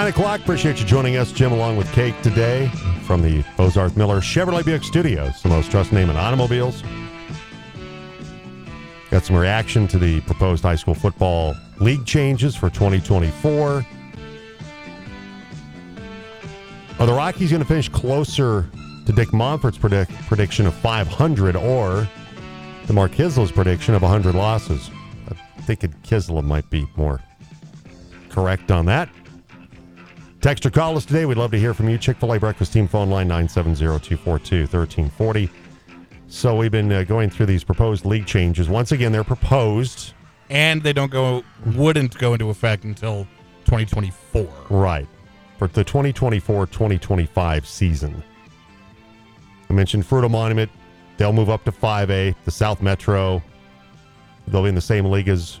Nine o'clock. Appreciate you joining us, Jim, along with Kate today from the Bozarth Miller Chevrolet Buick Studios, the most trusted name in automobiles. Got some reaction to the proposed high school football league changes for 2024. Are the Rockies going to finish closer to Dick Monfort's predict- prediction of 500 or to Mark Kiszla's prediction of 100 losses? I think Kiszla might be more correct on that. Text or call us today. We'd love to hear from you. Chick fil A Breakfast Team phone line 970 242 1340. So we've been uh, going through these proposed league changes. Once again, they're proposed. And they don't go, wouldn't go into effect until 2024. Right. For the 2024 2025 season. I mentioned Fruita Monument. They'll move up to 5A. The South Metro, they'll be in the same league as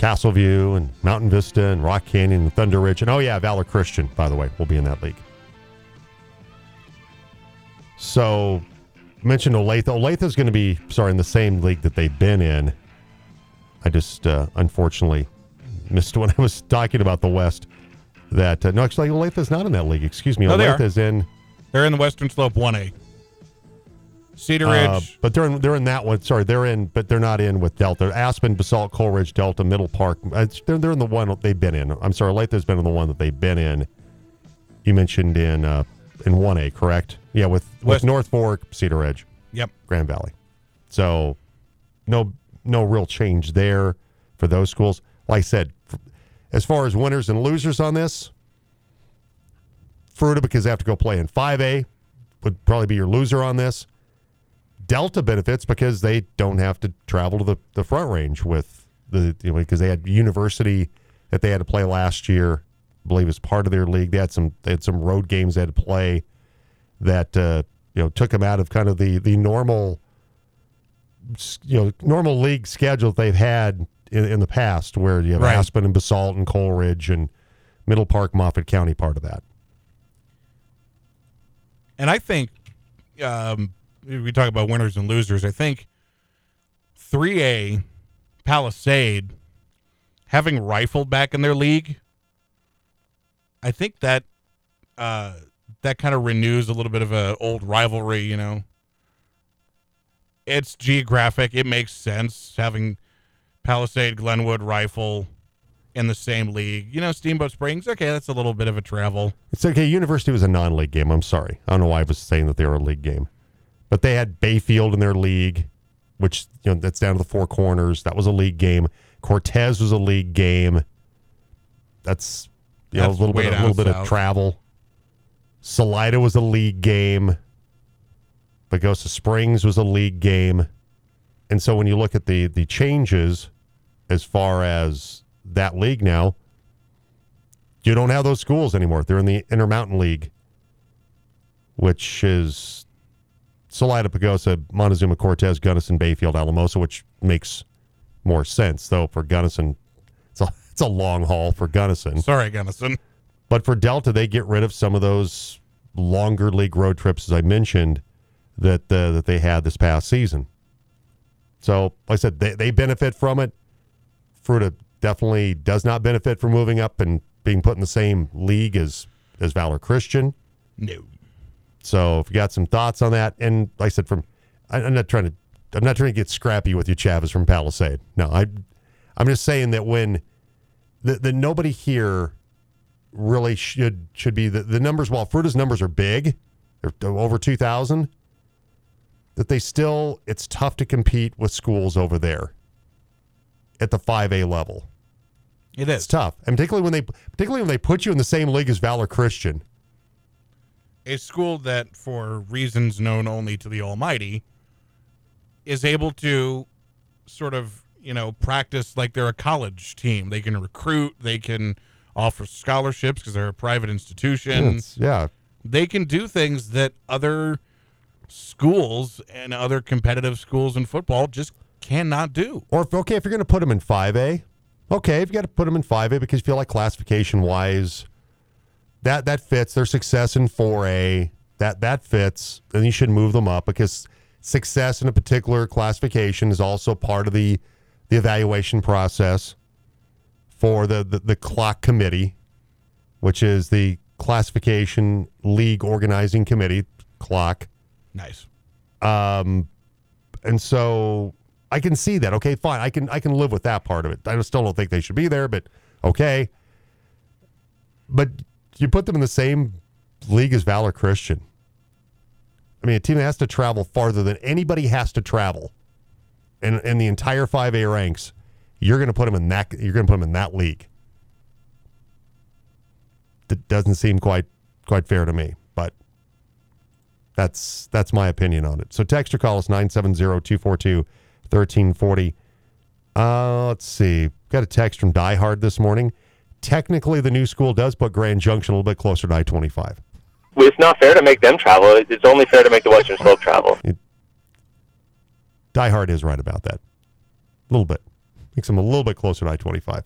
Castleview and Mountain Vista and Rock Canyon and Thunder Ridge. And oh, yeah, Valor Christian, by the way, will be in that league. So, mentioned Olathe. Olathe is going to be, sorry, in the same league that they've been in. I just, uh, unfortunately, missed when I was talking about the West. That, uh, no, actually, Olathe is not in that league. Excuse me. No, Olathe is in. They're in the Western Slope 1A. Cedaredge. Uh, but they're in, they're in that one. Sorry, they're in, but they're not in with Delta. Aspen, Basalt, Coal Ridge, Delta, Middle Park. uh, They're, they're in the one they've been in. I'm sorry, Olathe been in the one that they've been in. You mentioned in uh, in one A, correct? Yeah, with, with West- North Fork, Cedaredge, yep. Grand Valley. So no no real change there for those schools. Like I said, as far as winners and losers on this, Fruita because they have to go play in 5A would probably be your loser on this. Delta benefits because they don't have to travel to the, the front range with the you know, because they had university that they had to play last year. I believe as part of their league. They had some they had some road games they had to play that uh, you know took them out of kind of the the normal you know normal league schedule that they've had in, in the past, where you have Right. Aspen and Basalt and Coal Ridge and Middle Park, Moffat County, part of that. And I think um, we talk about winners and losers. I think 3A Palisade having Rifle back in their league, I think that uh, that kind of renews a little bit of a old rivalry. You know, it's geographic. It makes sense having Palisade, Glenwood, Rifle in the same league. You know, Steamboat Springs. Okay, that's a little bit of a travel. It's okay. University was a non-league game. I'm sorry. I don't know why I was saying that they were a league game, but they had Bayfield in their league, which you know that's down to the four corners. That was a league game. Cortez was a league game. That's you know That's a little bit a little bit of travel. Salida was a league game. Pagosa Springs was a league game, and so when you look at the the changes as far as that league now, you don't have those schools anymore. They're in the Intermountain League, which is Salida, Pagosa, Montezuma, Cortez, Gunnison, Bayfield, Alamosa, which makes more sense, though, for Gunnison. It's a, it's a long haul for Gunnison. Sorry, Gunnison. But for Delta, they get rid of some of those longer league road trips, as I mentioned, that uh, that they had this past season. So, like I said, they, they benefit from it. Fruita definitely does not benefit from moving up and being put in the same league as as Valor Christian. No. So, if you got some thoughts on that, and like I said, from I- I'm not trying to I'm not trying to get scrappy with you, Chavez from Palisade. No, I I'm just saying that when the, the nobody here really should should be the, the numbers. While Fruita's numbers are big, they're over two thousand. That they still, it's tough to compete with schools over there at the five A level. It It's tough, and particularly when they particularly when they put you in the same league as Valor Christian. A school that, for reasons known only to the Almighty, is able to sort of, you know, practice like they're a college team. They can recruit, they can offer scholarships because they're a private institution. It's- yeah, They can do things that other schools and other competitive schools in football just cannot do. Or if okay, if you're going to put them in five A, okay, if you got to put them in five A because you feel like classification wise, that that fits their success in four A. That that fits, then you should move them up because success in a particular classification is also part of the the evaluation process for the the, the clock committee. which is the classification league organizing committee clock. Nice. Um, and so I can see that. Okay, fine. I can I can live with that part of it. I still don't think they should be there, but okay. But you put them in the same league as Valor Christian. I mean, a team that has to travel farther than anybody has to travel, in in the entire five A ranks. You're going to put them in that. You're going to put them in that league. That doesn't seem quite quite fair to me, but that's that's my opinion on it. So text or call us 970-242-1340. Uh, let's see. Got a text from Die Hard this morning. Technically, the new school does put Grand Junction a little bit closer to I-25. It's not fair to make them travel. It's only fair to make the Western Slope travel. Die Hard is right about that. A little bit. Makes them a little bit closer to I-25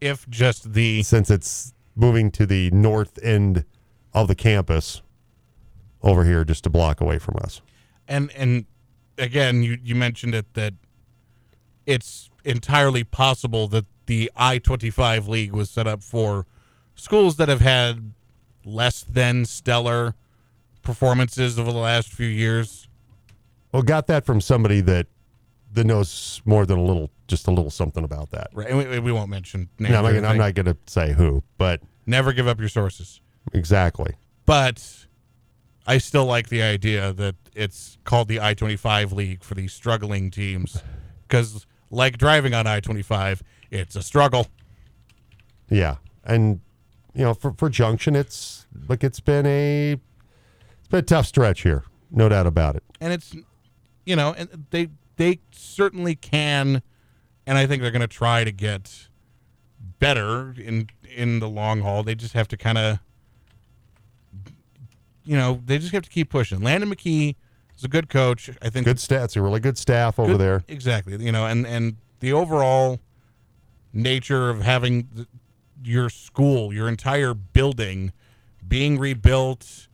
If just the since it's moving to the north end of the campus over here just a block away from us. and and again you you mentioned it that it's entirely possible that the I-25 league was set up for schools that have had less than stellar performances over the last few years. Well, got that from somebody that that knows more than a little, just a little something about that. Right. And we, we won't mention names. No, I'm not, not going to say who, but Never give up your sources. exactly. But I still like the idea that it's called the I 25 League for these struggling teams. Because, like driving on I 25, it's a struggle. Yeah, and you know, for for Junction, it's like it's been a it's been a tough stretch here, no doubt about it. And it's, you know, and they they certainly can, and I think they're going to try to get better in in the long haul. They just have to kind of, you know, they just have to keep pushing. Landon McKee is a good coach. I think Good stats, a really good staff over Good- there. Exactly. You know, and and the overall nature of having th- your school, your entire building being rebuilt,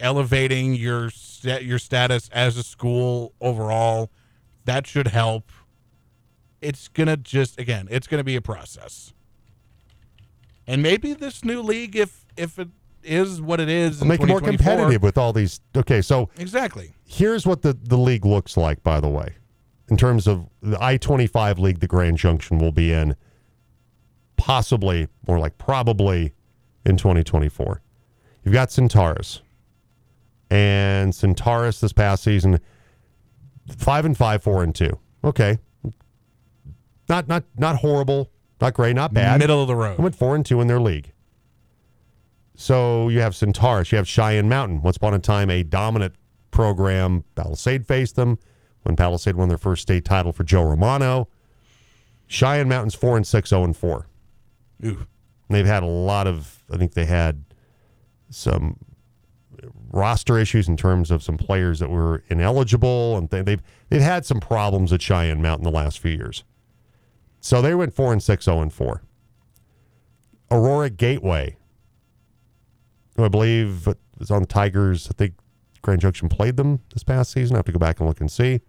elevating your sta- your status as a school overall, that should help. It's gonna just again, it's gonna be a process. And maybe this new league, if if it is what it is, in Make it more competitive with all these. Okay, so Exactly. here's what the, the league looks like, by the way, in terms of the I 25 league, the Grand Junction will be in possibly, more like probably, in 2024. You've got Centaurus. And Centaurus this past season, five and five, four and two. Okay. Not not not horrible, not great, not bad. Middle of the road. They went four and two in their league. So you have Centaurus, you have Cheyenne Mountain. Once upon a time, a dominant program. Palisade faced them when Palisade won their first state title for Joe Romano. Cheyenne Mountain's four and six, zero and four. Ooh. They've had a lot of. I think they had some roster issues in terms of some players that were ineligible, and they, they've they've had some problems at Cheyenne Mountain the last few years. So they went four and six, zero and four. Aurora Gateway, who I believe was on the Tigers. I think Grand Junction played them this past season. I have to go back and look and see.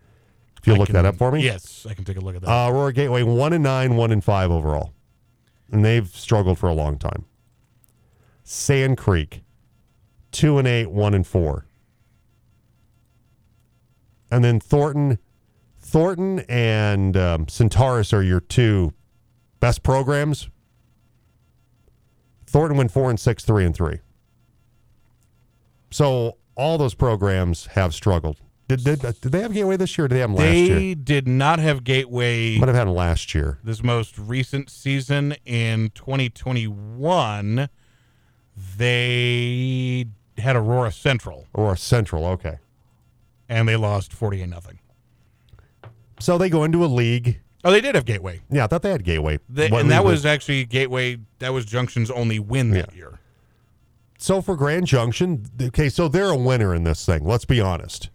If you I look can- that up for me, Yes, I can take a look at that. uh, Aurora Gateway one and nine, one and five overall, and they've struggled for a long time. Sand Creek, two and eight, one and four, and then Thornton, Thornton and um, Centaurus are your two best programs. Thornton went four and six, three and three. So all those programs have struggled. Did, did, did they have Gateway this year? Or did they have them last year? they did not have Gateway Might have had them last year. this most recent season in 2021. They had Aurora Central Aurora Central, okay. and they lost 48 nothing. So they go into a league. Oh, they did have Gateway. Yeah, I thought they had Gateway. They, and that league was actually Gateway. That was Junction's only win that Yeah. year. so for Grand Junction. Okay, so they're a winner in this thing. Let's be honest,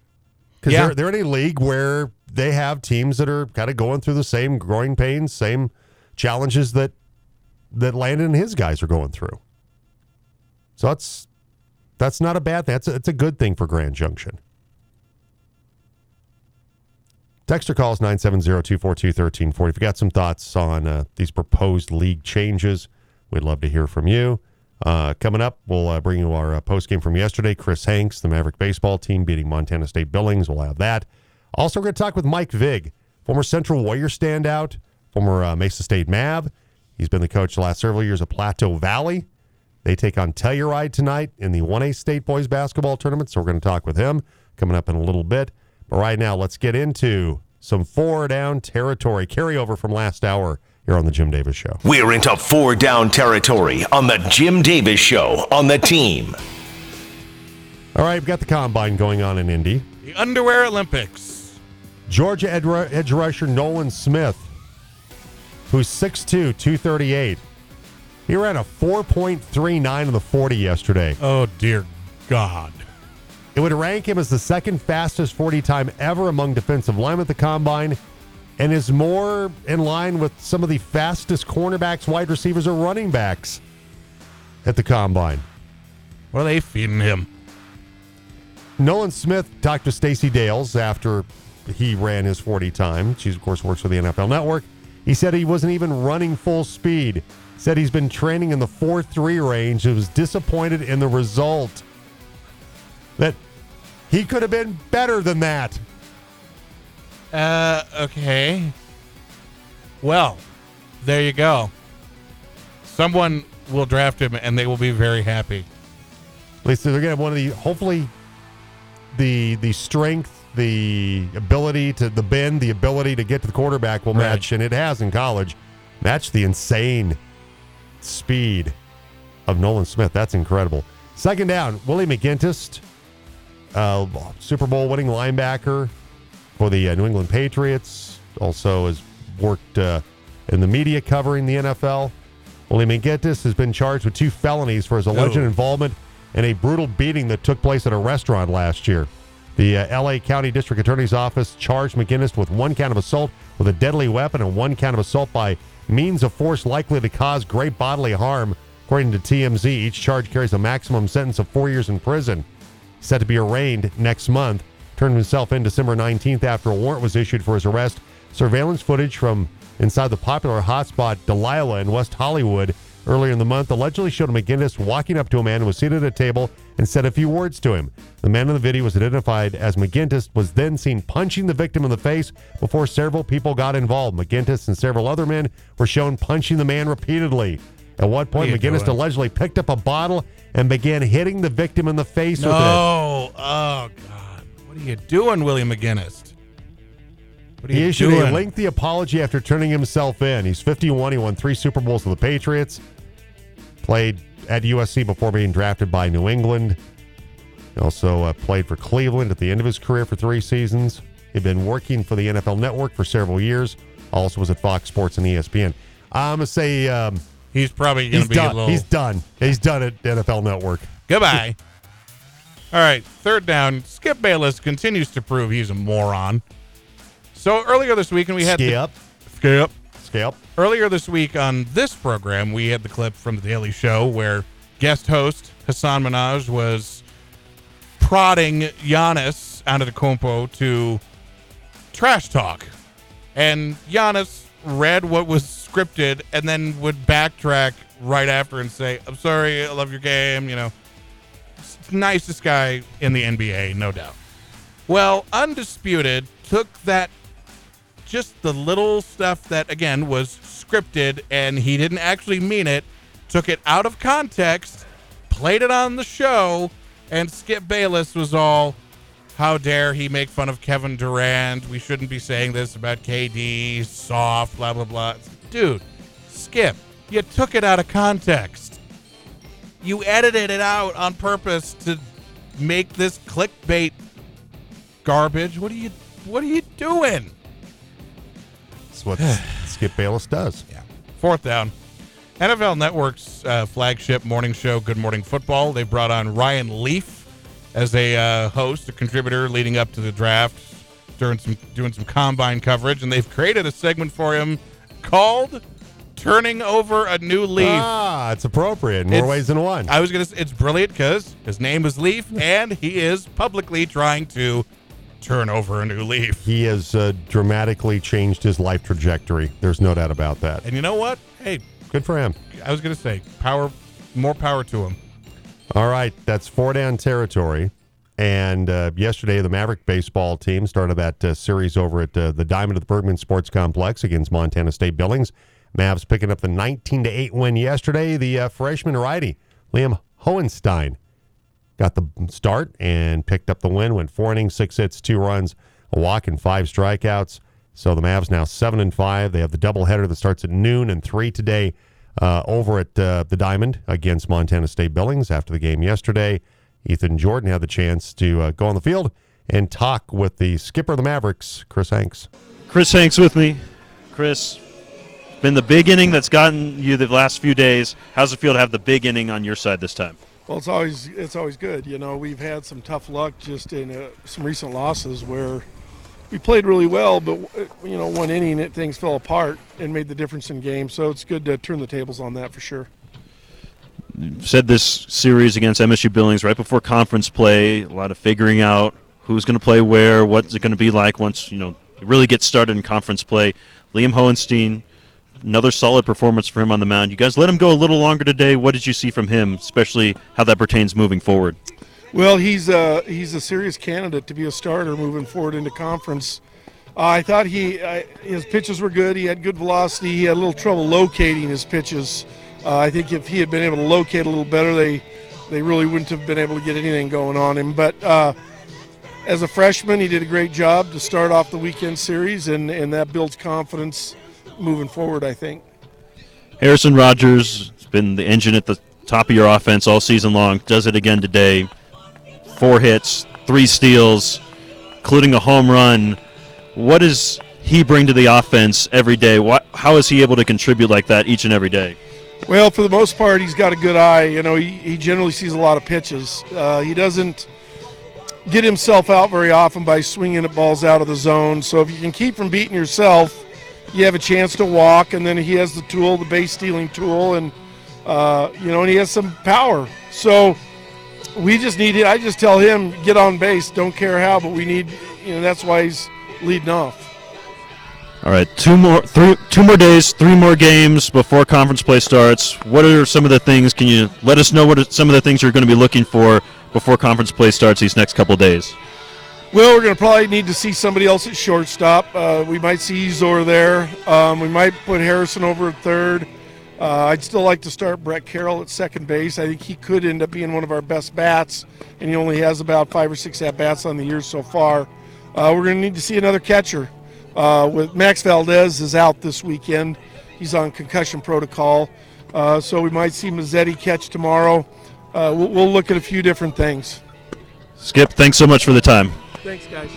because Yeah. they're they're in a league where they have teams that are kind of going through the same growing pains, same challenges that that Landon and his guys are going through. So that's that's not a bad thing. That's a, it's a good thing for Grand Junction. Texter calls 970-242-1340. If you got some thoughts on uh, these proposed league changes, We'd love to hear from you. Uh, coming up, we'll uh, bring you our uh, post game from yesterday. Chris Hanks, the Maverick baseball team, beating Montana State Billings. We'll have that. Also, we're going to talk with Mike Vig, former Central Warrior standout, former uh, Mesa State Mav. He's been the coach the last several years of Plateau Valley. They take on Telluride tonight in the 1A State Boys Basketball Tournament, so we're going to talk with him coming up in a little bit. But right now, let's get into some four down territory carryover from last hour here on the Jim Davis Show. We're into four down territory on the Jim Davis Show on the team. All right, we've got the combine going on in Indy. The Underwear Olympics. Georgia ed- edge rusher Nolan Smith, who's 6'2, 238. He ran a 4.39 in the 40 yesterday. Oh, dear God. It would rank him as the second fastest 40 time ever among defensive linemen at the combine and is more in line with some of the fastest cornerbacks, wide receivers, or running backs at the combine. What are they feeding him? Nolan Smith talked to Stacey Dales after he ran his 40 time. She, of course, works for the NFL Network. He said he wasn't even running full speed. Said he's been training in the 4 3 range. He was disappointed in the result. That he could have been better than that. Uh, okay. Well, there you go. Someone will draft him and they will be very happy. At least they're to have one of the, hopefully, the the strength, the ability to, the bend, the ability to get to the quarterback will Right. match, and it has in college, match the insane speed of Nolan Smith. That's incredible. Second down, Willie McGinest, uh, Super Bowl winning linebacker for the uh, New England Patriots, also has worked uh, in the media covering the NFL. Willie McGinest has been charged with two felonies for his alleged involvement in a brutal beating that took place at a restaurant last year. The uh, LA County District Attorney's Office charged McGinest with one count of assault with a deadly weapon and one count of assault by means of force likely to cause great bodily harm. According to TMZ, each charge carries a maximum sentence of four years in prison. Set to be arraigned next month. Turned himself in December 19th after a warrant was issued for his arrest. Surveillance footage from inside the popular hotspot Delilah in West Hollywood earlier in the month allegedly showed McGinest walking up to a man who was seated at a table and said a few words to him. The man in the video was identified as McGinest, was then seen punching the victim in the face before several people got involved. McGinest and several other men were shown punching the man repeatedly. At one point, McGinest doing? allegedly picked up a bottle and began hitting the victim in the face with it. No. Oh, God. What are you doing, William McGinest? What are He you issued doing? a lengthy apology after turning himself in. He's 51. He won three Super Bowls with the Patriots. Played at USC before being drafted by New England. He also uh, played for Cleveland at the end of his career for three seasons. He'd been working for the NFL Network for several years. Also was at Fox Sports and ESPN. I'm gonna say um, He's probably going he's to be a done. little. He's done. He's done at NFL Network. Goodbye. All right, third down. Skip Bayless continues to prove he's a moron. So earlier this week, and we had Skip. The, Skip. Skip. Earlier this week on this program, we had the clip from the Daily Show where guest host Hasan Minhaj was prodding Giannis Antetokounmpo to trash talk, and Giannis read what was scripted and then would backtrack right after and say, "I'm sorry, I love your game," you know. Nicest guy in the NBA, no doubt. Well, Undisputed took that just the little stuff that again was scripted and he didn't actually mean it, took it out of context, played it on the show, and Skip Bayless was all, "How dare he make fun of Kevin Durant? We shouldn't be saying this about KD, soft, blah blah blah." Dude, Skip, you took it out of context. You edited it out on purpose to make this clickbait garbage. What are you what are you doing? That's what Skip Bayless does. Yeah. Fourth down. NFL Network's uh, flagship morning show, Good Morning Football. They brought on Ryan Leaf as a uh, host, a contributor leading up to the draft, doing some doing some combine coverage, and they've created a segment for him called "Turning Over a New Leaf." Ah, it's appropriate in more It's- ways than one. I was gonna. say It's brilliant because his name is Leaf, and he is publicly trying to turn over a new leaf. he has uh, dramatically changed his life trajectory. There's no doubt about that. And you know what? Hey, Good for him. I was going to say, power, more power to him. All right, that's four down territory. And uh, yesterday, the Maverick baseball team started that uh, series over at uh, the Diamond of the Bergman Sports Complex against Montana State Billings. Mavs picking up the 19 to 8 win yesterday. The uh, freshman righty, Liam Hohenstein, got the start and picked up the win. Went four innings, six hits, two runs, a walk, and five strikeouts. So the Mavs now seven and five. They have the doubleheader that starts at noon and three today uh, over at uh, the Diamond against Montana State Billings. After the game yesterday, Ethan Jordan had the chance to uh, go on the field and talk with the skipper of the Mavericks, Chris Hanks. Chris Hanks with me. Chris, been the big inning that's gotten you the last few days. How's it feel to have the big inning on your side this time? Well, it's always it's always good. You know, we've had some tough luck just in uh, some recent losses where we played really well, but you know, one inning it, things fell apart and made the difference in games. So it's good to turn the tables on that for sure. You said this series against MSU Billings right before conference play, a lot of figuring out who's going to play where, what's it going to be like once you know really get started in conference play. Liam Hohenstein, another solid performance for him on the mound. You guys let him go a little longer today. What did you see from him, especially how that pertains moving forward? Well, he's a he's a serious candidate to be a starter moving forward into conference. Uh, I thought he uh, his pitches were good. He had good velocity. He had a little trouble locating his pitches. Uh, I think if he had been able to locate a little better, they they really wouldn't have been able to get anything going on him. But uh, as a freshman, he did a great job to start off the weekend series, and, and that builds confidence moving forward. I think. Harrison Rogers has been the engine at the top of your offense all season long. Does it again today four hits, three steals, including a home run. What does he bring to the offense every day? What, how is he able to contribute like that each and every day? Well, for the most part, he's got a good eye. You know, he, he generally sees a lot of pitches. Uh, he doesn't get himself out very often by swinging at balls out of the zone. So if you can keep from beating yourself, you have a chance to walk. And then he has the tool, the base stealing tool, and uh, you know, and he has some power. So we just need it. I just tell him get on base, don't care how, but we need. You know, that's why he's leading off. All right, two more, three, two more days, three more games before conference play starts. What are some of the things? Can you let us know what are some of the things you're going to be looking for before conference play starts these next couple days? Well, we're going to probably need to see somebody else at shortstop. Uh, we might see Ezor there. Um, we might put Harrison over at third. Uh, I'd still like to start Brett Carroll at second base. I think he could end up being one of our best bats, and he only has about five or six at bats on the year so far. Uh, we're going to need to see another catcher. Uh, with Max Valdez is out this weekend. He's on concussion protocol, uh, so we might see Mazzetti catch tomorrow. Uh, we'll, we'll look at a few different things. Skip, thanks so much for the time. Thanks, guys.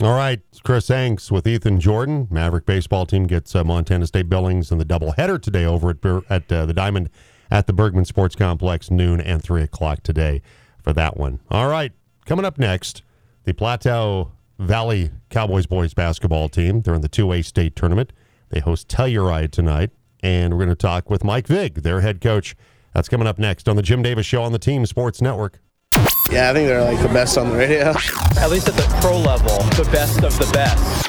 All right, Chris Hanks with Ethan Jordan. Maverick baseball team gets uh, Montana State Billings in the doubleheader today over at at uh, the Diamond at the Bergman Sports Complex noon and three o'clock today for that one. All right, coming up next, the Plateau Valley Cowboys boys basketball team. They're in the two A state tournament. They host Telluride tonight, and we're going to talk with Mike Vig, their head coach. That's coming up next on the Jim Davis Show on the Team Sports Network. Yeah, I think they're like the best on the radio. At least at the pro level, the best of the best.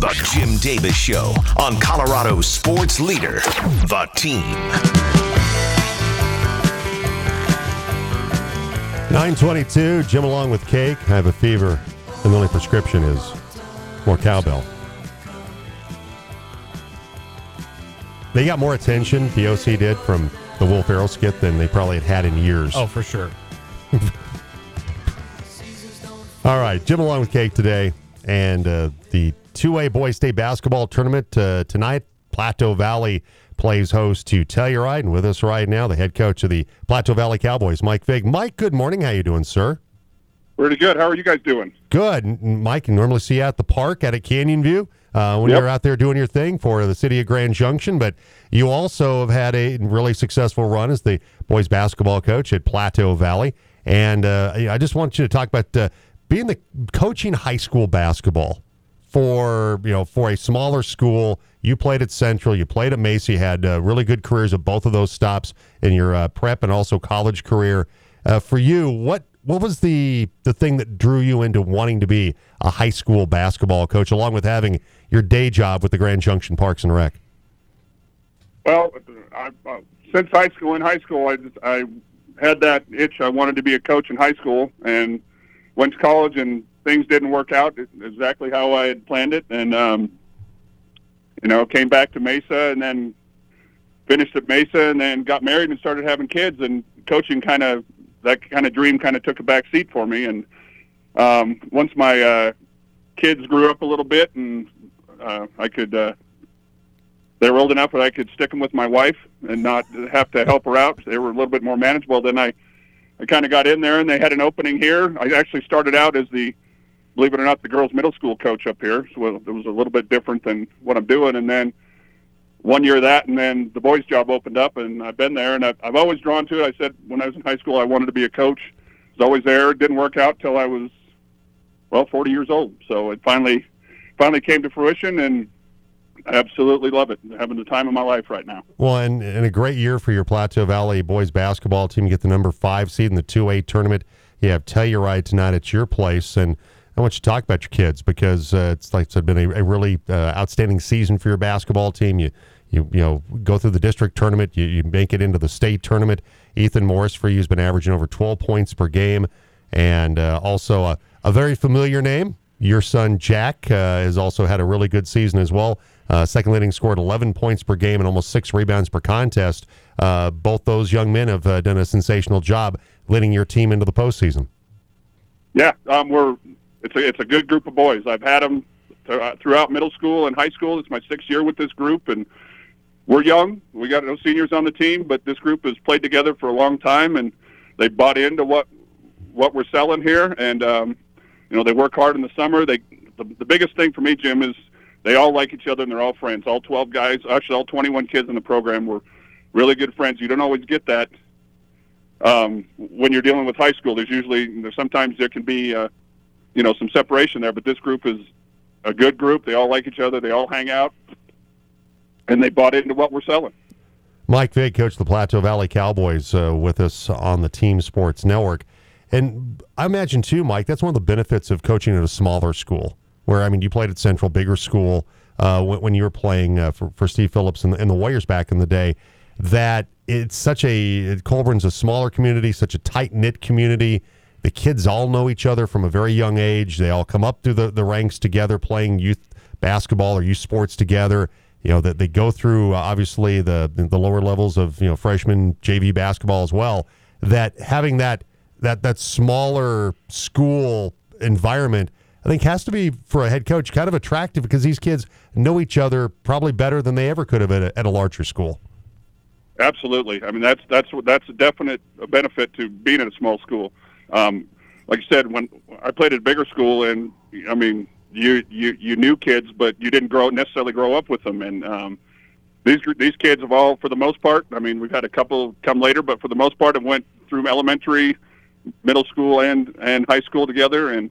The Jim Davis Show on Colorado's sports leader, The Team. 922, Jim along with cake. I have a fever, and the only prescription is more cowbell. They got more attention, the OC did, from the Will Ferrell skit than they probably had had in years. Oh, for sure. All right, Jim along with cake today, and uh, the 2A boys state basketball tournament uh, tonight. Plateau Valley plays host to Telluride, and with us right now, the head coach of the Plateau Valley Cowboys, Mike Vig. Mike, good morning. How you doing, sir? Pretty good. How are you guys doing? Good. Mike, you normally see you at the park at a Canyon View uh, when Yep. you're out there doing your thing for the city of Grand Junction, but you also have had a really successful run as the boys basketball coach at Plateau Valley. And uh, I just want you to talk about uh, being the coaching high school basketball for you know for a smaller school. You played at Central, you played at Mesa, had uh, really good careers at both of those stops in your uh, prep and also college career. Uh, for you, what what was the the thing that drew you into wanting to be a high school basketball coach, along with having your day job with the Grand Junction Parks and Rec? Well, I, since high school, in high school, I just, I had that itch. I wanted to be a coach in high school, and went to college, and things didn't work out exactly how I had planned it, and um, you know, came back to Mesa, and then finished at Mesa, and then got married and started having kids, and coaching kind of that kind of dream kind of took a back seat for me, and um, once my uh, kids grew up a little bit, and uh, I could. Uh, they were old enough that I could stick them with my wife and not have to help her out. They were a little bit more manageable. Then I, I kind of got in there, and they had an opening here. I actually started out as the, believe it or not, the girls' middle school coach up here. So it was a little bit different than what I'm doing. And then one year that, and then the boys' job opened up, and I've been there, and I've, I've always drawn to it. I said when I was in high school, I wanted to be a coach. I was always there. It didn't work out till I was, well, 40 years old. So it finally, finally came to fruition, and absolutely love it. having the time of my life right now. Well, and, and a great year for your Plateau Valley boys basketball team. You get the number five seed in the 2A tournament. You have Telluride tonight at your place. And I want you to talk about your kids because uh, it's like I said, been a, a really uh, outstanding season for your basketball team. You, you, you know, go through the district tournament, you, you make it into the state tournament. Ethan Morris for you has been averaging over 12 points per game. And uh, also a, a very familiar name. Your son Jack uh, has also had a really good season as well. Uh, second leading scored 11 points per game and almost six rebounds per contest. Uh, both those young men have uh, done a sensational job leading your team into the postseason. Yeah, um, we're it's a it's a good group of boys. I've had them th- uh, throughout middle school and high school. It's my sixth year with this group, and we're young. We got no seniors on the team, but this group has played together for a long time, and they bought into what what we're selling here. And um, you know, they work hard in the summer. They the, the biggest thing for me, Jim, is they all like each other and they're all friends. All 12 guys, actually all 21 kids in the program were really good friends. You don't always get that um, when you're dealing with high school. There's usually sometimes there can be uh, you know some separation there, but this group is a good group. They all like each other. They all hang out, and they bought into what we're selling. Mike Vig, coach the Plateau Valley Cowboys, uh, with us on the Team Sports Network. And I imagine too, Mike, that's one of the benefits of coaching at a smaller school where I mean you played at Central, bigger school uh, when, when, you were playing uh, for, for Steve Phillips and the, and the Warriors back in the day. That it's such a Collbran's a smaller community, such a tight knit community. The kids all know each other from a very young age. They all come up through the, the ranks together, playing youth basketball or youth sports together. You know that they go through uh, obviously the the lower levels of you know freshman JV basketball as well. That having that that that smaller school environment I think has to be for a head coach kind of attractive because these kids know each other probably better than they ever could have at a, at a larger school. Absolutely. I mean, that's that's that's a definite benefit to being in a small school. Um, like I said, when I played at a bigger school, and I mean, you you you knew kids, but you didn't grow necessarily grow up with them. And um, these these kids have all, for the most part, I mean, we've had a couple come later, but for the most part, have went through elementary, middle school, and and high school together, and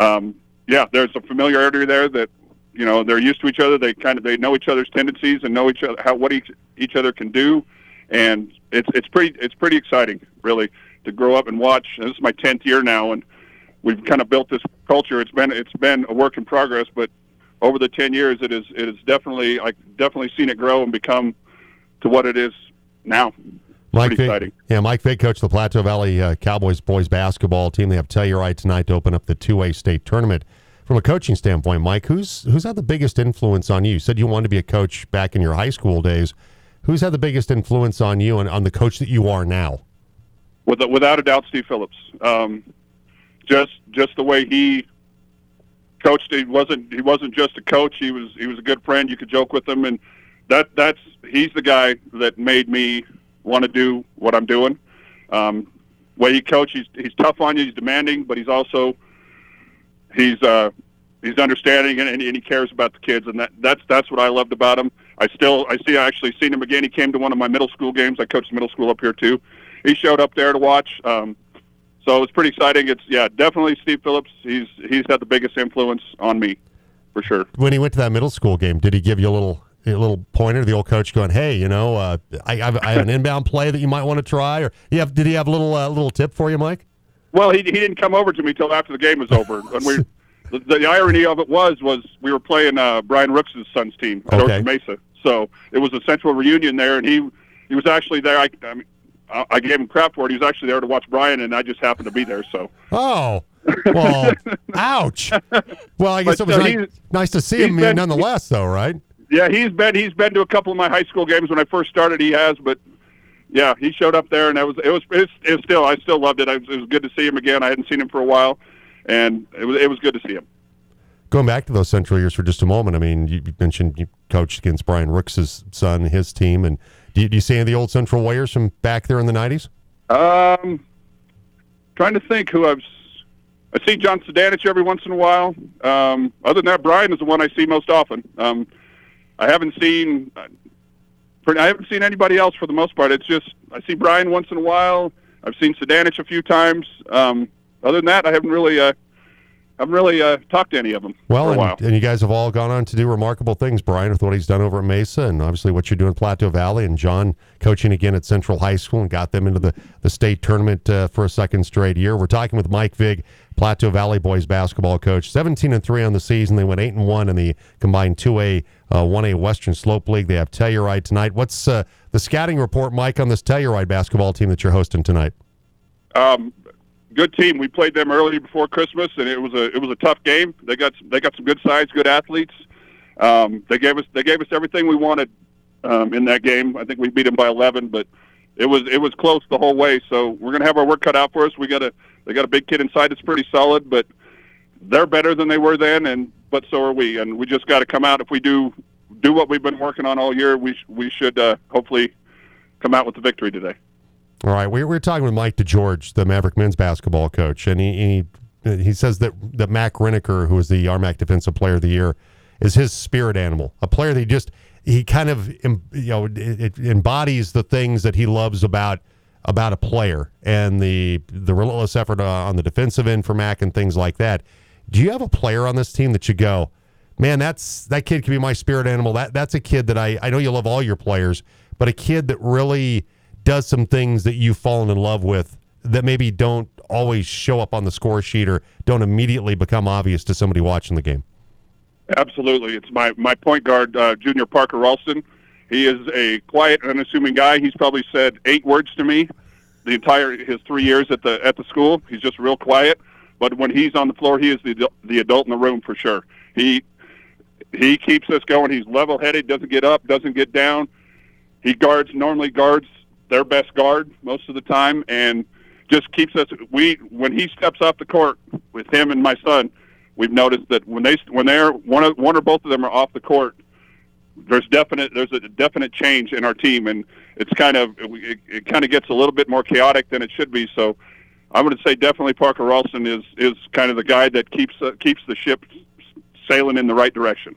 um, yeah, there's a familiarity there that you know they're used to each other. They kind of they know each other's tendencies and know each other how what each each other can do, and it's it's pretty it's pretty exciting really to grow up and watch. And This is my tenth year now, and we've kind of built this culture. It's been it's been a work in progress, but over the ten years, it is it is definitely I definitely seen it grow and become to what it is now. Mike Pretty exciting. Yeah, Mike Vig, coach the Plateau Valley uh, Cowboys boys basketball team. They have Telluride tonight to open up the two A state tournament. From a coaching standpoint, Mike, who's who's had the biggest influence on you? You said you wanted to be a coach back in your high school days. Who's had the biggest influence on you and on the coach that you are now? Without a doubt, Steve Phillips. Um, just just the way he coached, he wasn't he wasn't just a coach. He was he was a good friend. You could joke with him, and that that's he's the guy that made me want to do what I'm doing. Um, way he coaches, he's he's tough on you. He's demanding, but he's also he's uh, he's understanding and, and he cares about the kids, and that that's that's what I loved about him. I still I see I actually seen him again. He came to one of my middle school games. I coached middle school up here too. He showed up there to watch. Um, so it was pretty exciting. It's yeah, definitely Steve Phillips. He's he's had the biggest influence on me, for sure. When he went to that middle school game, did he give you a little a little pointer, the old coach going, "Hey, you know, uh, I, I, have an inbound play that you might want to try." Or you have, did he have a little uh, little tip for you, Mike? Well, he, he didn't come over to me till after the game was over. When we, the, the irony of it was was we were playing uh, Brian Rooks' son's team at okay. Mesa, So it was a central reunion there, and he he was actually there. I, I mean, I I gave him crap for it. He was actually there to watch Brian, and I just happened to be there. So Oh, well, ouch. Well, I guess But, it was nice, nice to see him been- nonetheless, though, right? Yeah, he's been he's been to a couple of my high school games when I first started. He has, but yeah, he showed up there, and that was it was it was, it was still I still loved it. I, it was good to see him again. I hadn't seen him for a while, and it was it was good to see him. Going back to those Central years for just a moment, I mean, you mentioned you coached against Brian Rooks' son, his team, and do you, do you see any of the old Central Warriors from back there in the 90s? Um, trying to think who I've. I see John Sedanich every once in a while. Um, other than that, Brian is the one I see most often. Um, I haven't seen. I haven't seen anybody else for the most part. It's just I see Brian once in a while. I've seen Sedanich a few times. Um, other than that, I haven't really. Uh, haven't really uh, talked to any of them Well, and, and you guys have all gone on to do remarkable things, Brian, with what he's done over at Mesa, and obviously what you're doing at Plateau Valley, and John coaching again at Central High School and got them into the, the state tournament uh, for a second straight year. We're talking with Mike Vig, Plateau Valley boys basketball coach. 17 and three on the season. They went eight and one in the combined 2A, uh, 1A Western Slope League. They have Telluride tonight. What's uh, the scouting report, Mike, on this Telluride basketball team that you're hosting tonight? Um, good team. We played them early before Christmas, and it was a it was a tough game. They got they got some good sides, good athletes. Um, they gave us they gave us everything we wanted um, in that game. I think we beat them by 11, but it was it was close the whole way. So we're gonna have our work cut out for us. We got a they got a big kid inside that's pretty solid, but they're better than they were then, and but so are we. And we just got to come out if we do do what we've been working on all year. We we should uh, hopefully come out with the victory today. All right, we we were talking with Mike DeGeorge, the Maverick men's basketball coach, and he he, he says that that Mac Riniker, who is the RMAC Defensive Player of the Year, is his spirit animal, a player that he just he kind of you know it, embodies the things that he loves about about a player and the the relentless effort on the defensive end for Mac and things like that. Do you have a player on this team that you go, man, that's that kid could be my spirit animal. That that's a kid that I I know you love all your players, but a kid that really does some things that you've fallen in love with that maybe don't always show up on the score sheet or don't immediately become obvious to somebody watching the game. Absolutely, it's my my point guard, uh, Junior Parker Ralston. He is a quiet, unassuming guy. He's probably said eight words to me the entire his three years at the at the school. He's just real quiet, but when he's on the floor, he is the the adult in the room for sure. He he keeps us going. He's level headed, doesn't get up, doesn't get down. He guards normally guards their best guard most of the time, and just keeps us. We when he steps off the court with him and my son, we've noticed that when they when they're one of, one or both of them are off the court, there's definite there's a definite change in our team, and it's kind of it, it kind of gets a little bit more chaotic than it should be. So, going to say definitely Parker Ralston is is kind of the guy that keeps uh, keeps the ship sailing in the right direction.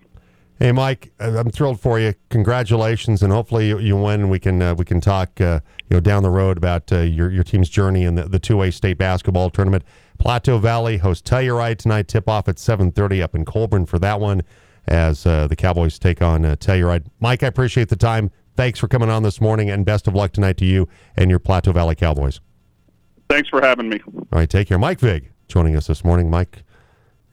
Hey, Mike, uh, I'm thrilled for you. Congratulations, and hopefully you, you win. And we can uh, we can talk uh, you know down the road about uh, your your team's journey in the the two A state basketball tournament. Plateau Valley hosts Telluride tonight. Tip off at 7:30 up in Collbran for that one as uh, the Cowboys take on uh, Telluride. Mike, I appreciate the time. Thanks for coming on this morning, and best of luck tonight to you and your Plateau Valley Cowboys. Thanks for having me. All right, take care. Mike Vig joining us this morning. Mike,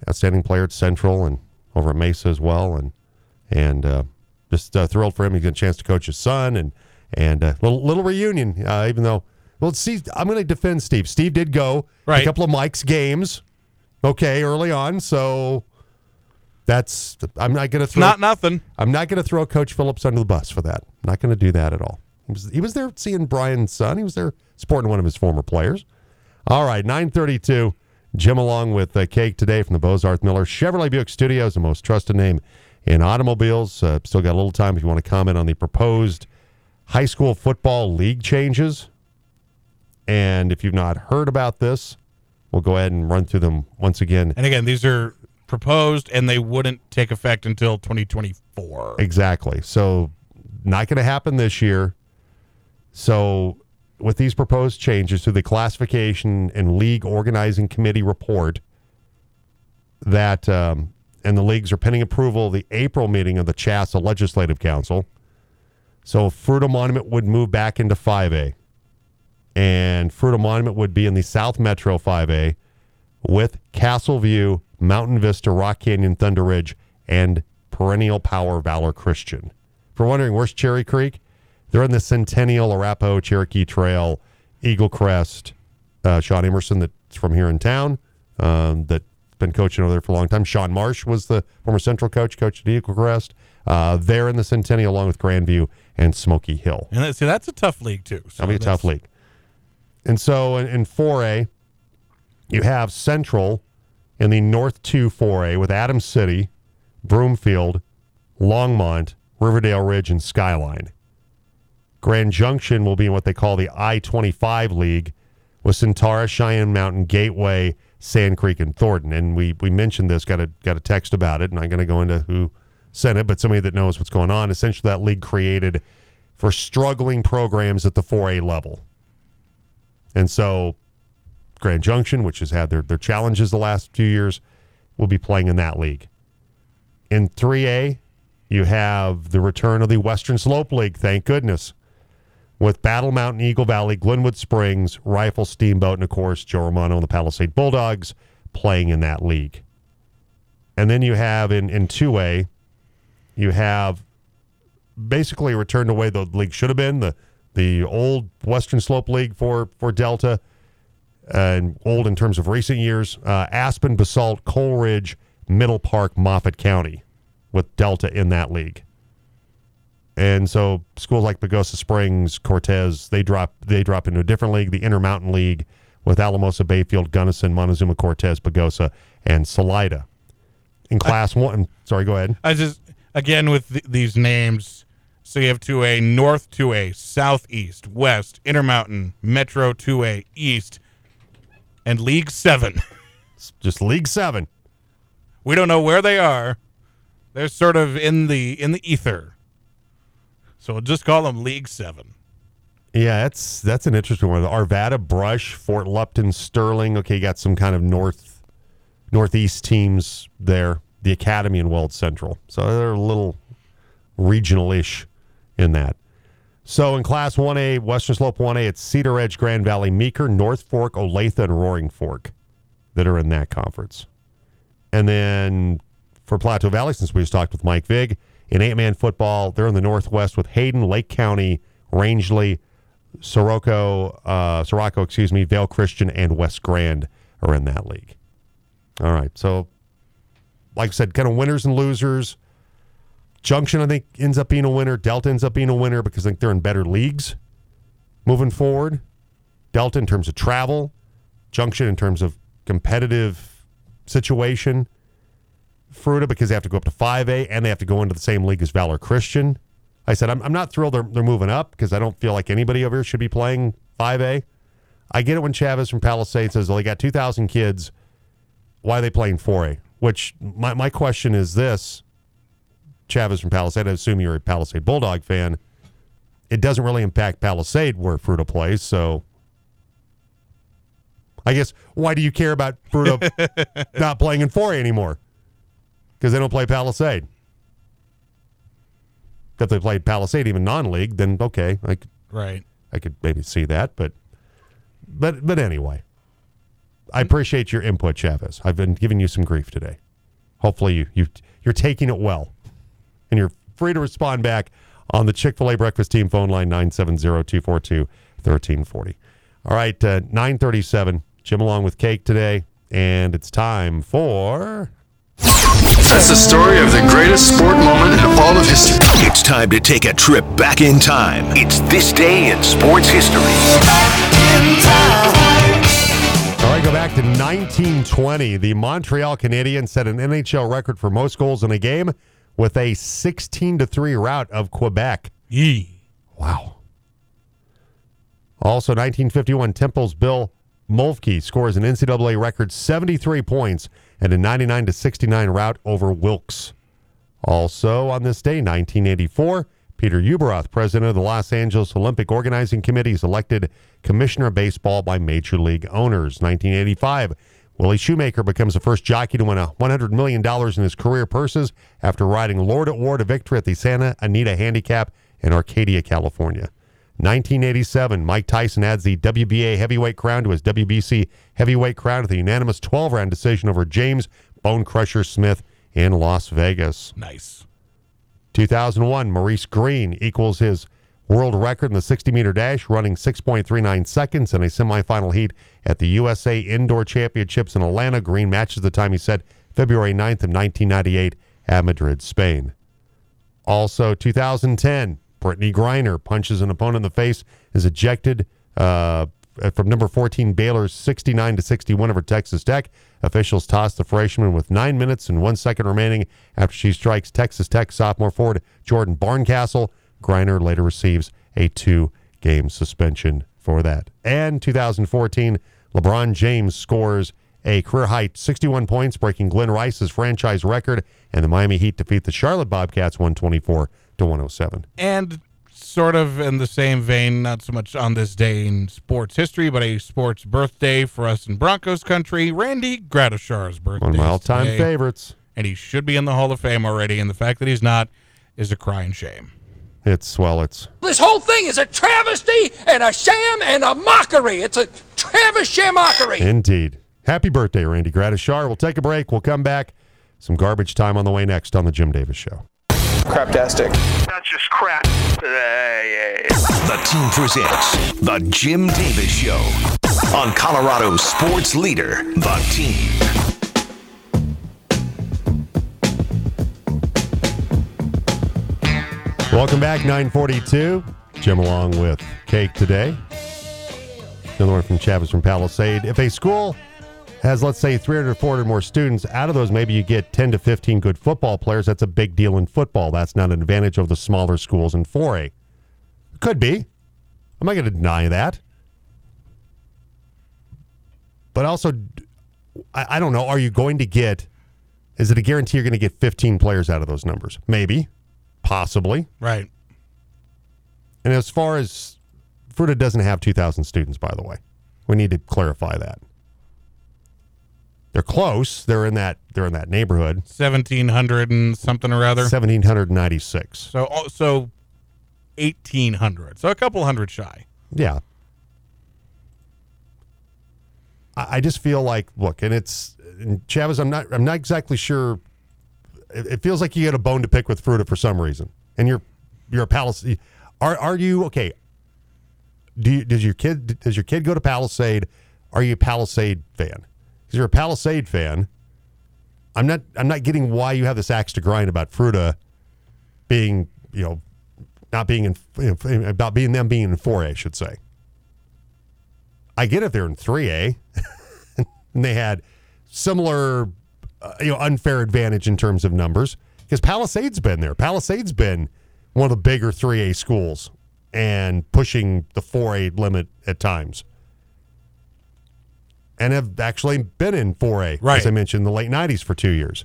outstanding player at Central and over at Mesa as well, and and uh, just uh, thrilled for him. He's got a chance to coach his son, and and uh, little little reunion. Uh, even though, well, see, I'm going to defend Steve. Steve did go Right. a couple of Mike's games, okay, early on. So that's I'm not going to throw Not nothing. I'm not going to throw Coach Phillips under the bus for that. I'm not going to do that at all. He was, he was there seeing Brian's son. He was there supporting one of his former players. All right, 932. Jim along with uh, Cake today from the Bozarth Miller Chevrolet Buick Studios, the most trusted name in automobiles. Uh, still got a little time if you want to comment on the proposed high school football league changes. And if you've not heard about this, we'll go ahead and run through them once again. And again, these are proposed and they wouldn't take effect until 2024. Exactly. So, not going to happen this year. So, with these proposed changes to the classification and league organizing committee report, that um, and the leagues are pending approval of the April meeting of the CHSAA Legislative Council. So, Fruita Monument would move back into 5A, and Fruita Monument would be in the South Metro 5A with Castle View, Mountain Vista, Rock Canyon, Thunder Ridge, and Perennial Power Valor Christian for wondering where's Cherry Creek, they're in the Centennial Arapahoe Cherokee Trail, Eagle Crest. Uh, Sean Emerson, that's from here in town, um, that's been coaching over there for a long time. Sean Marsh was the former Central coach, coached at Eagle Crest. Uh, they're in the Centennial along with Grandview and Smoky Hill. And that, see, that's a tough league too. So That'll be a tough league. And so in, in 4A, you have Central in the North 2 4A with Adams City, Broomfield, Longmont, Riverdale Ridge, and Skyline. Grand Junction will be in what they call the I 25 League with Centaurus, Cheyenne Mountain, Gateway, Sand Creek, and Thornton. And we, we mentioned this, got a, got a text about it, and I'm going to go into who sent it, but somebody that knows what's going on. Essentially, that league created for struggling programs at the 4A level. And so Grand Junction, which has had their, their challenges the last few years, will be playing in that league. In 3A, you have the return of the Western Slope League, thank goodness, with Battle Mountain, Eagle Valley, Glenwood Springs, Rifle Steamboat, and of course, Joe Romano and the Palisade Bulldogs playing in that league. And then you have in, in 2A, you have basically returned return to the way the league should have been the the old Western Slope League for for Delta, and old in terms of recent years. Uh, Aspen, Basalt, Coal Ridge, Middle Park, Moffat County, with Delta in that league. And so schools like Pagosa Springs, Cortez, they drop they drop into a different league, the Intermountain League, with Alamosa, Bayfield, Gunnison, Montezuma, Cortez, Pagosa, and Salida. In Class One, sorry, go ahead. I just again with th- these names. So you have 2A North 2A, Southeast, West, Intermountain, Metro 2A, East, and League 7. Just League 7. We don't know where they are. They're sort of in the in the ether. So we'll just call them League 7. Yeah, that's that's an interesting one. Arvada, Brush, Fort Lupton, Sterling. Okay, got some kind of north northeast teams there. The Academy and Weld Central. So they're a little regional-ish in that. So in Class 1A, Western Slope 1A, it's Cedaredge, Grand Valley, Meeker, North Fork, Olathe, and Roaring Fork that are in that conference. And then for Plateau Valley, since we just talked with Mike Vig, in eight-man football, they're in the Northwest with Hayden, Lake County, Rangeley, Soroco, uh, Soroco, excuse me, Vail Christian, and West Grand are in that league. All right, so like I said, kind of winners and losers. Junction, I think, ends up being a winner. Delta ends up being a winner because I think they're in better leagues moving forward. Delta in terms of travel, Junction in terms of competitive situation. Fruita because they have to go up to 5A and they have to go into the same league as Valor Christian. I said, I'm, I'm not thrilled they're, they're moving up because I don't feel like anybody over here should be playing 5A. I get it when Chavez from Palisade says, well, they got 2,000 kids. Why are they playing 4A? Which my, my question is this Chavez from Palisade, I assume you're a Palisade Bulldog fan. It doesn't really impact Palisade where Fruita plays, so I guess why do you care about Fruita not playing in 4A anymore? Because they don't play Palisade. If they played Palisade even non-league, then okay, I could, Right. I could maybe see that, but but but anyway, I appreciate your input, Chavez. I've been giving you some grief today. Hopefully you you you're taking it well, and you're free to respond back on the Chick Fil A Breakfast Team phone line 970-242-1340. All right, uh, nine thirty-seven. Jim along with Cake today, and it's time for. That's the story of the greatest sport moment in all of history. It's time to take a trip back in time. It's this day in sports history. All right, go back to 1920. The Montreal Canadiens set an NHL record for most goals in a game with a 16 to 3 rout of Quebec. Yee. Wow. Also, 1951, Temple's Bill Mlkvy scores an NCAA record 73 points and a 99 to 69 rout over Wilkes. Also, on this day, 1984, Peter Ueberroth, president of the Los Angeles Olympic Organizing Committee, is elected commissioner of baseball by major league owners. 1985, Willie Shoemaker becomes the first jockey to win a $100 million in his career purses after riding Lord at War to victory at the Santa Anita Handicap in Arcadia, California. 1987, Mike Tyson adds the WBA heavyweight crown to his WBC heavyweight crown with a unanimous 12 round decision over James Bone Crusher Smith in Las Vegas. Nice. 2001, Maurice Greene equals his world record in the 60 meter dash, running 6.39 seconds in a semifinal heat at the USA Indoor Championships in Atlanta. Greene matches the time he set February 9th of 1998 at Madrid, Spain. Also, 2010, Brittney Griner punches an opponent in the face, is ejected uh, from number 14 Baylor's 69 to 61 over Texas Tech. Officials toss the freshman with nine minutes and one second remaining after she strikes Texas Tech sophomore forward Jordan Barncastle. Griner later receives a two game suspension for that. And 2014, LeBron James scores a career high 61 points, breaking Glen Rice's franchise record, and the Miami Heat defeat the Charlotte Bobcats 124 to 107. And sort of in the same vein, not so much on this day in sports history, but a sports birthday for us in Broncos country. Randy Gradishar's birthday. One of my all-time favorites. And he should be in the Hall of Fame already, and the fact that he's not is a crying shame. It's well, it's This whole thing is a travesty and a sham and a mockery. It's a Travis mockery. indeed. Happy birthday, Randy Gradishar. We'll take a break. We'll come back. Some garbage time on the way next on the Jim Davis Show. Craptastic. That's just crap. Uh, the team presents The Jim Davis Show on Colorado's sports leader, The Team. Welcome back, 942. Jim along with Cake today. Another one from Chavez from Palisade. If a school has, let's say, 300 or 400 more students, out of those, maybe you get 10 to 15 good football players. That's a big deal in football. That's not an advantage of the smaller schools in 4A. Could be. I'm not going to deny that. But also, I, I don't know. Are you going to get, is it a guarantee you're going to get 15 players out of those numbers? Maybe. Possibly. Right. And as far as Fruita doesn't have 2,000 students, by the way, we need to clarify that. They're close. They're in that. They're in that neighborhood. Seventeen hundred and something or other. 1,796. So oh, so eighteen hundred. So a couple hundred shy. Yeah. I, I just feel like look, and it's and Chavez. I'm not. I'm not exactly sure. It, it feels like you get a bone to pick with Fruita for some reason, and you're you're a Palisade. Are are you okay? Do you, does your kid does your kid go to Palisade? Are you a Palisade fan? Because you're a Palisade fan. I'm not. I'm not getting why you have this axe to grind about Fruita being you know not being in about being them being in 4A, I should say. I get if they're in 3A and they had similar uh, you know unfair advantage in terms of numbers because Palisade's been there. Palisade's been one of the bigger 3A schools and pushing the 4A limit at times. And have actually been in 4A, Right. as I mentioned, in the late 90s for two years.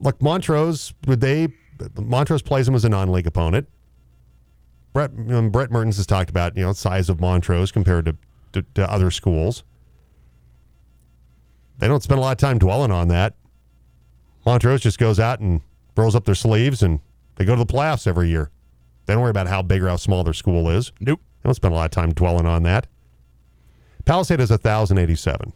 Look, Montrose, would they? Montrose plays them as a non-league opponent. Brett um, Brett Mertens has talked about you know size of Montrose compared to, to, to other schools. They don't spend a lot of time dwelling on that. Montrose just goes out and rolls up their sleeves and they go to the playoffs every year. They don't worry about how big or how small their school is. Nope. They don't spend a lot of time dwelling on that. Palisade has 1,087.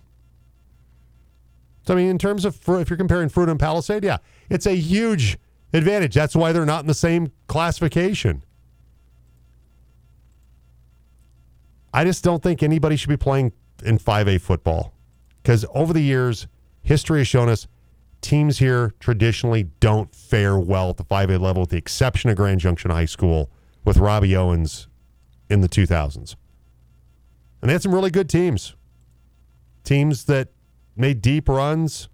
So, I mean, in terms of if you're comparing Fruit and Palisade, yeah, it's a huge advantage. That's why they're not in the same classification. I just don't think anybody should be playing in 5A football because over the years, history has shown us teams here traditionally don't fare well at the 5A level, with the exception of Grand Junction High School with Robbie Owens in the 2000s. And they had some really good teams. Teams that made deep runs.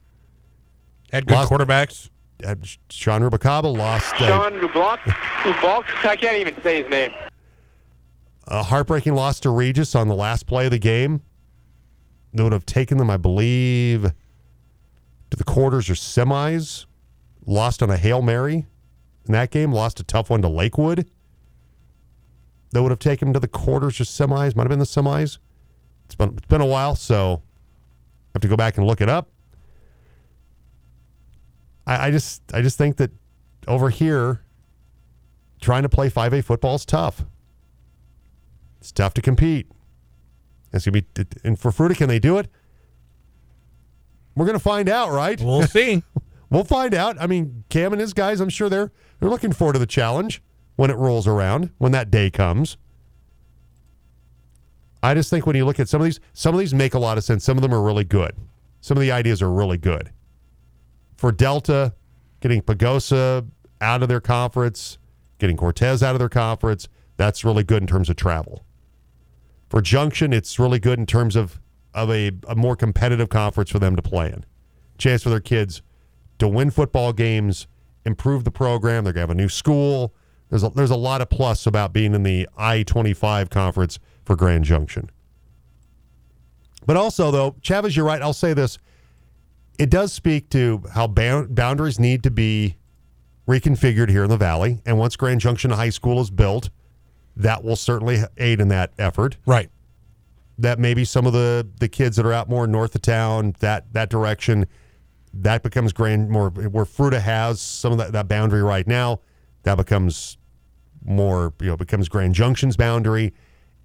Had good quarterbacks. Had Sean Rubacaba lost uh, Sean Ublock, Ublock, I can't even say his name. a heartbreaking loss to Regis on the last play of the game. That would have taken them, I believe, to the quarters or semis. Lost on a Hail Mary in that game. Lost a tough one to Lakewood. That would have taken them to the quarters or semis. Might have been the semis. It's been, it's been a while, so I have to go back and look it up. I, I just I just think that over here, trying to play 5A football is tough. It's tough to compete. It's gonna be, and for Fruita, can they do it? We're gonna find out, right? We'll see. We'll find out. I mean, Cam and his guys, I'm sure they're they're looking forward to the challenge when it rolls around, when that day comes. I just think when you look at some of these, some of these make a lot of sense. Some of them are really good. Some of the ideas are really good. For Delta, getting Pagosa out of their conference, getting Cortez out of their conference, that's really good in terms of travel. For Junction, it's really good in terms of of a, a more competitive conference for them to play in. Chance for their kids to win football games, improve the program. They're going to have a new school. There's a, there's a lot of plus about being in the I 25 conference for Grand Junction. But also, though, Chavez, you're right. I'll say this. It does speak to how bound, boundaries need to be reconfigured here in the Valley. And once Grand Junction High School is built, that will certainly aid in that effort. Right. That maybe some of the, the kids that are out more north of town, that, that direction, that becomes grand more where Fruita has some of that, that boundary right now. That becomes more, you know, becomes Grand Junction's boundary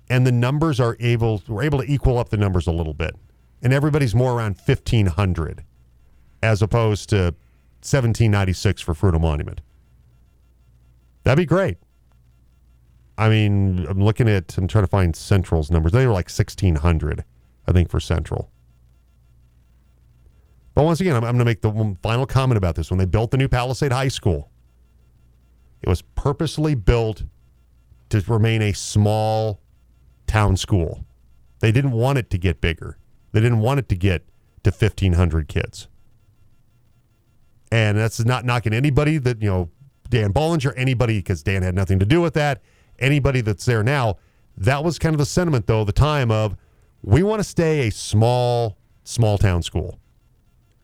and the numbers are able we're able to equal up the numbers a little bit. And everybody's more around 1500 as opposed to 1796 for Fruita Monument. That'd be great. I mean i'm looking at i'm trying to find central's numbers. They were like 1600 i think for central. But once again i'm, I'm going to make the final comment about this. When they built the new palisade high school it was purposely built to remain a small town school. They didn't want it to get bigger. They didn't want it to get to 1,500 kids. And that's not knocking anybody that, you know, Dan Bollinger, anybody, because Dan had nothing to do with that, anybody that's there now. That was kind of the sentiment, though, the time of we want to stay a small, small town school.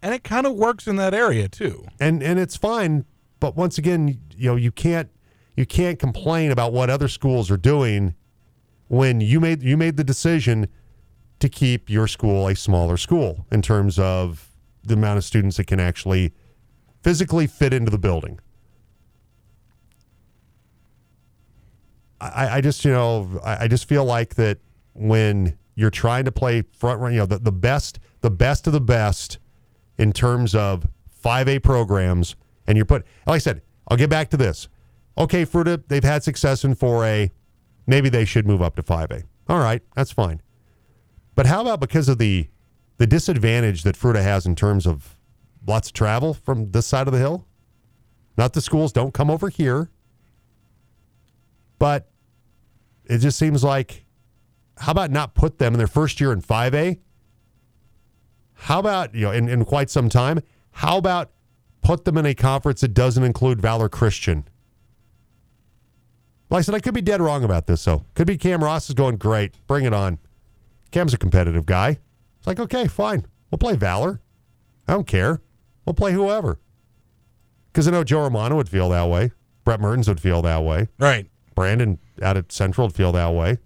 And it kind of works in that area, too. And and it's fine, but once again, you know, you can't you can't complain about what other schools are doing when you made you made the decision to keep your school a smaller school in terms of the amount of students that can actually physically fit into the building. I, I just you know I, I just feel like that when you're trying to play front run, you know the, the best the best of the best in terms of 5A programs, and you're put like I said, I'll get back to this. Okay, Fruita, they've had success in 4A maybe they should move up to 5A. All right, that's fine. But how about because of the the disadvantage that Fruita has in terms of lots of travel from this side of the hill? Not the schools don't come over here. But it just seems like how about not put them in their first year in 5A? How about, you know, in, in quite some time, how about put them in a conference that doesn't include Valor Christian? Well, I said I could be dead wrong about this, though. Could be Cam Ross is going great. Bring it on. Cam's a competitive guy. It's like, okay, fine. We'll play Valor. I don't care. We'll play whoever. Because I know Joe Romano would feel that way. Brett Mertens would feel that way. Right. Brandon out at Central would feel that way.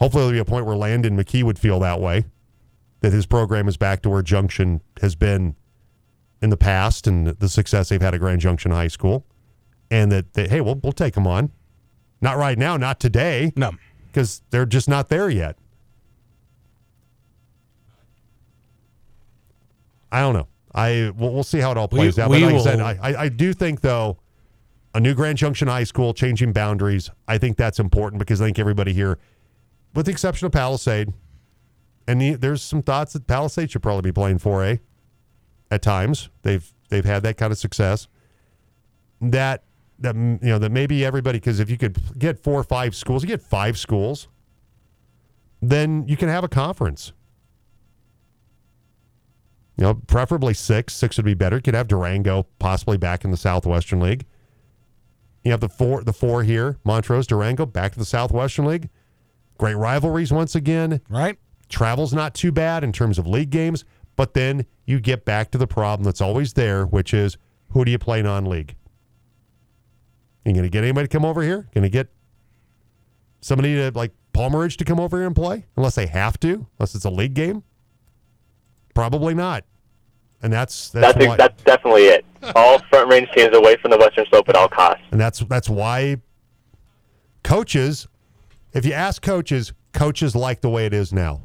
Hopefully, there'll be a point where Landon McKee would feel that way. That his program is back to where Junction has been in the past and the success they've had at Grand Junction High School and that they, hey, we'll we'll take them on. Not right now, not today. No, because they're just not there yet. I don't know. I we'll, we'll see how it all plays We- out. but like will- I said, I, I, I do think though, a new Grand Junction High School changing boundaries. I think that's important because I think everybody here, with the exception of Palisade, and the, there's some thoughts that Palisade should probably be playing 4A at times. They've they've had that kind of success. That that you know that maybe everybody because if you could get four or five schools, you get five schools, then you can have a conference. You know, preferably six. Six would be better. You could have Durango possibly back in the Southwestern League. You have the four, the four here: Montrose, Durango, back to the Southwestern League. Great rivalries once again. Right. Travel's not too bad in terms of league games, but then you get back to the problem that's always there, which is who do you play non-league? You going to get anybody to come over here? Going to get somebody to like Palmer Ridge to come over here and play, unless they have to, unless it's a league game? Probably not. And that's that's, That's why, that's definitely it. All front range teams away from the Western Slope at all costs. and that's that's why coaches, if you ask coaches, coaches like the way it is now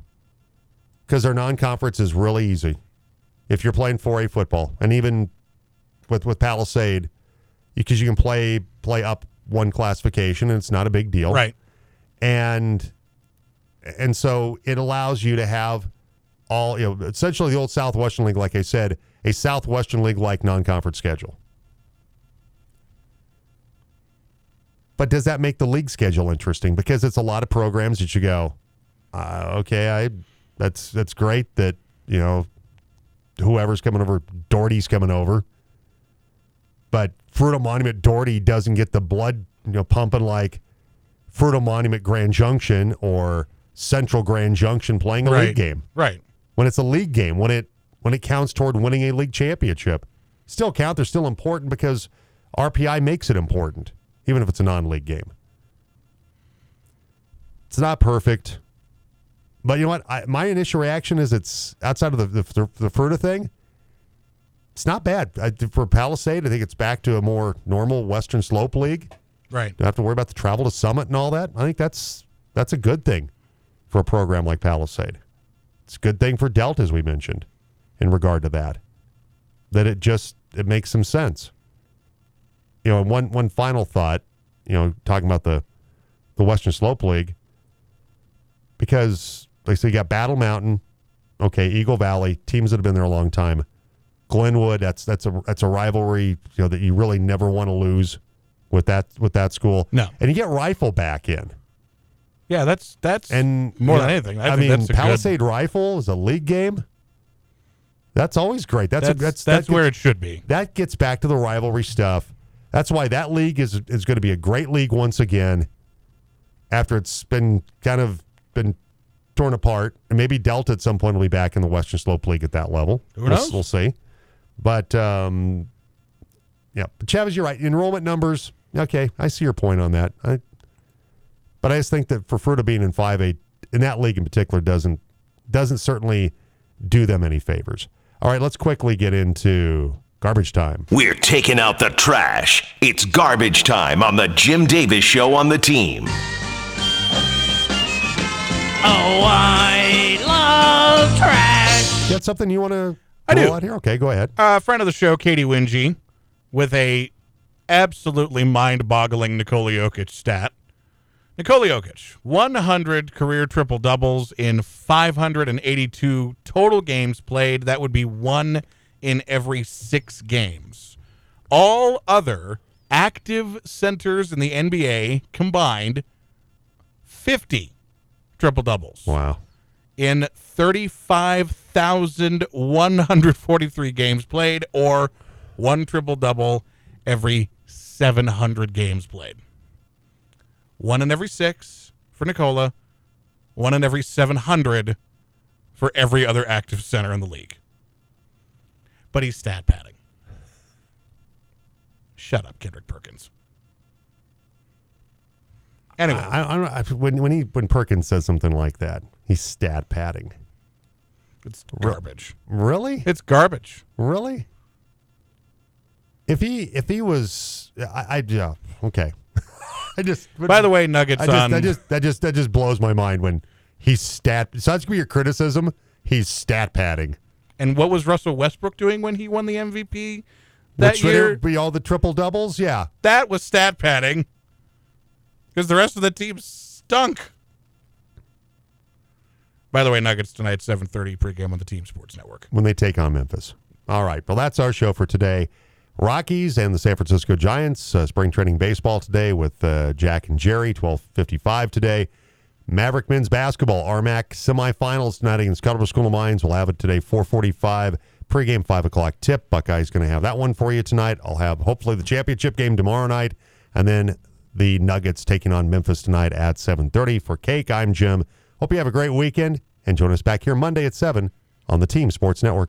because their non-conference is really easy. if you're playing 4A football, and even with with Palisade, because you can play play up one classification, and it's not a big deal, Right. and and so it allows you to have all you know essentially the old Southwestern League, like I said, a Southwestern League like non-conference schedule. But does that make the league schedule interesting? Because it's a lot of programs that you go, uh, okay, I that's that's great that you know whoever's coming over, Doherty's coming over, but Fruita Monument Doherty doesn't get the blood you know pumping like Fruita Monument Grand Junction or Central Grand Junction playing a Right. league game. Right. When it's a league game, when it when it counts toward winning a league championship, still count. They're still important because RPI makes it important, even if it's a non-league game. It's not perfect, but you know what? I, my initial reaction is it's outside of the the, the, thing. It's not bad I, for Palisade. I think it's back to a more normal Western Slope league. Right. Don't have to worry about the travel to Summit and all that. I think that's that's a good thing for a program like Palisade. It's a good thing for Delta, as we mentioned, in regard to that. That it just it makes some sense. You know, and one one final thought, you know, talking about the the Western Slope League, because like say, you got Battle Mountain, okay, Eagle Valley, teams that have been there a long time. Glenwood, that's that's a that's a rivalry, you know, that you really never want to lose with that with that school. No. And you get Rifle back in. Yeah, that's that's And more you than anything. I, I, think mean, a good- Palisade Rifle is a league game. That's always great. That's That's a, that's that's that where gets- it should be. That gets back to the rivalry stuff. That's why that league is is going to be a great league once again. After it's been kind of been torn apart, and maybe Delta at some point will be back in the Western Slope League at that level. Who We'll- We'll, see. But um, yeah, but Chavez, you're right. Enrollment numbers. Okay, I see your point on that. I, but I just think that for Fruita being in five A in that league in particular doesn't doesn't certainly do them any favors. All right, let's quickly get into garbage time. We're taking out the trash. It's garbage time on the Jim Davis Show on the team. Oh, I love trash. You got something you want to I do. out here? Okay, go ahead. uh, friend of the show, Katy Winge, with a absolutely mind-boggling Nikola Jokic stat. Nikola Jokic, 100 career triple doubles in 582 total games played. That would be one in every six games. All other active centers in the NBA combined 50 triple doubles Wow. in 35,143 games played, or one triple double every 700 games played. One in every six for Nikola, one in every 700 for every other active center in the league. But he's stat padding. Shut up, Kendrick Perkins. Anyway, I, I, I, when when he when Perkins says something like that, he's stat padding. it's garbage. Really? It's garbage. Really? If he if he was, I, I yeah okay. I just By the way, Nuggets I just, on that just that just that just blows my mind when he's stat. So that's gonna be your criticism. He's stat padding. And what was Russell Westbrook doing when he won the MVP that Which would year? be all the triple doubles. Yeah. That was stat padding because the rest of the team stunk. By the way, Nuggets tonight, seven thirty pregame on the Team Sports Network. when they take on Memphis. All right. Well, that's our show for today. Rockies and the San Francisco Giants. Uh, spring training baseball today with uh, Jack and Jerry. Twelve fifty-five today. Maverick men's basketball. RMAC semifinals tonight against Colorado School of Mines. We'll have it today. Four forty-five. Pregame five o'clock tip. Buckeyes going to have that one for you tonight. I'll have hopefully the championship game tomorrow night, and then the Nuggets taking on Memphis tonight at seven thirty. For Cake, I'm Jim. Hope you have a great weekend and join us back here Monday at seven on the Team Sports Network.